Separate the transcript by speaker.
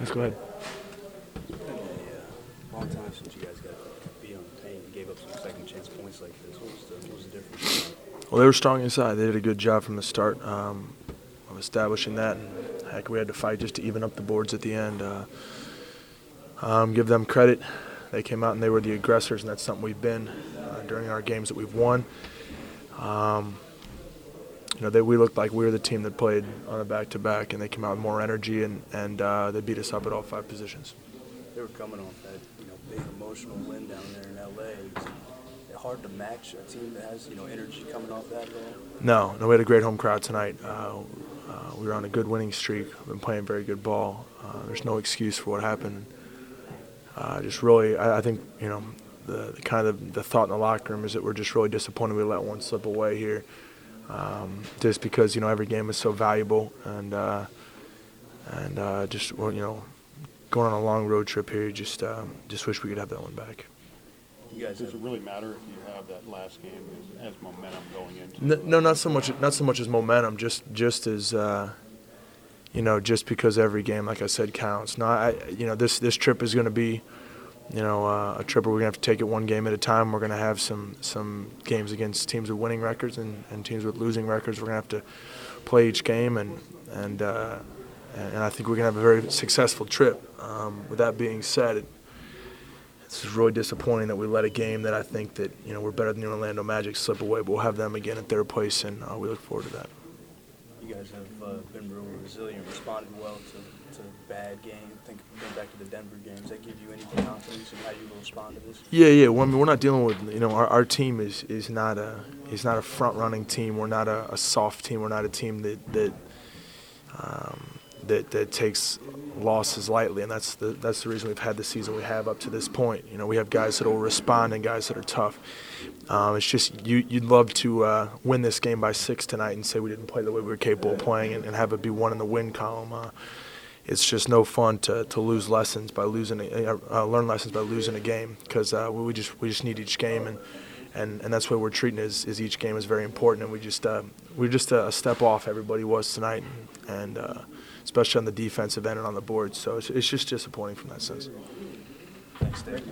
Speaker 1: Let's go ahead.
Speaker 2: It's been a long time since you guys got to be on the team and gave up some second chance points like this. What was the, what was the difference?
Speaker 1: Well, they were strong inside. They did a good job from the start um, of establishing that. And heck, we had to fight just to even up the boards at the end. Uh, um, give them credit. They came out and they were the aggressors, and that's something we've been uh, during our games that we've won. Um, you know, they, we looked like we were the team that played on a back-to-back, and they came out with more energy, and, and uh, they beat us up at all five positions.
Speaker 2: They were coming off that you know big emotional win down there in LA. It's hard to match a team that has you know energy coming off that at all?
Speaker 1: No, no, we had a great home crowd tonight. Uh, uh, we were on a good winning streak. We've been playing very good ball. Uh, there's no excuse for what happened. Uh, just really, I, I think you know, the, the kind of the thought in the locker room is that we're just really disappointed we let one slip away here, um, just because you know every game is so valuable and uh, and uh, just well, you know, going on a long road trip here, just uh, just wish we could have that one back.
Speaker 2: You guys
Speaker 3: Does it really matter if you have that last game as as momentum going into?
Speaker 1: N- No, not so much. Not so much as momentum. Just, just as, uh, you know, just because every game, like I said, counts. No, I, you know, this this trip is going to be, you know, uh, a trip where we're going to have to take it one game at a time. We're going to have some some games against teams with winning records and, and teams with losing records. We're going to have to play each game, and and uh, and I think we're going to have a very successful trip. Um, with that being said. It, it's really disappointing that we let a game that I think that you know we're better than the Orlando Magic slip away. But we'll have them again at their place, and uh, we look forward to that.
Speaker 2: Guys have uh, been real resilient, responded well to, to bad games. Think going back to the Denver games, that give you any confidence in how you will respond to this?
Speaker 1: Yeah, yeah. Well, I mean, we're not dealing with you know our, our team is is not a is not a front running team. We're not a, a soft team. We're not a team that that um, that that takes losses lightly, and that's the that's the reason we've had the season we have up to this point. You know, we have guys that will respond and guys that are tough. Um, it's just you you'd love to uh, win this game by six tonight and say we didn't play the way we were capable of playing, and, and have it be one in the win column. Uh, it's just no fun to, to lose lessons by losing a, uh, learn lessons by losing a game because uh, we just we just need each game and and, and that's what we're treating is, each game is very important and we just uh, we're just a step off everybody was tonight and, and uh, especially on the defensive end and on the board so it's, it's just disappointing from that sense.
Speaker 2: Thanks, Dave.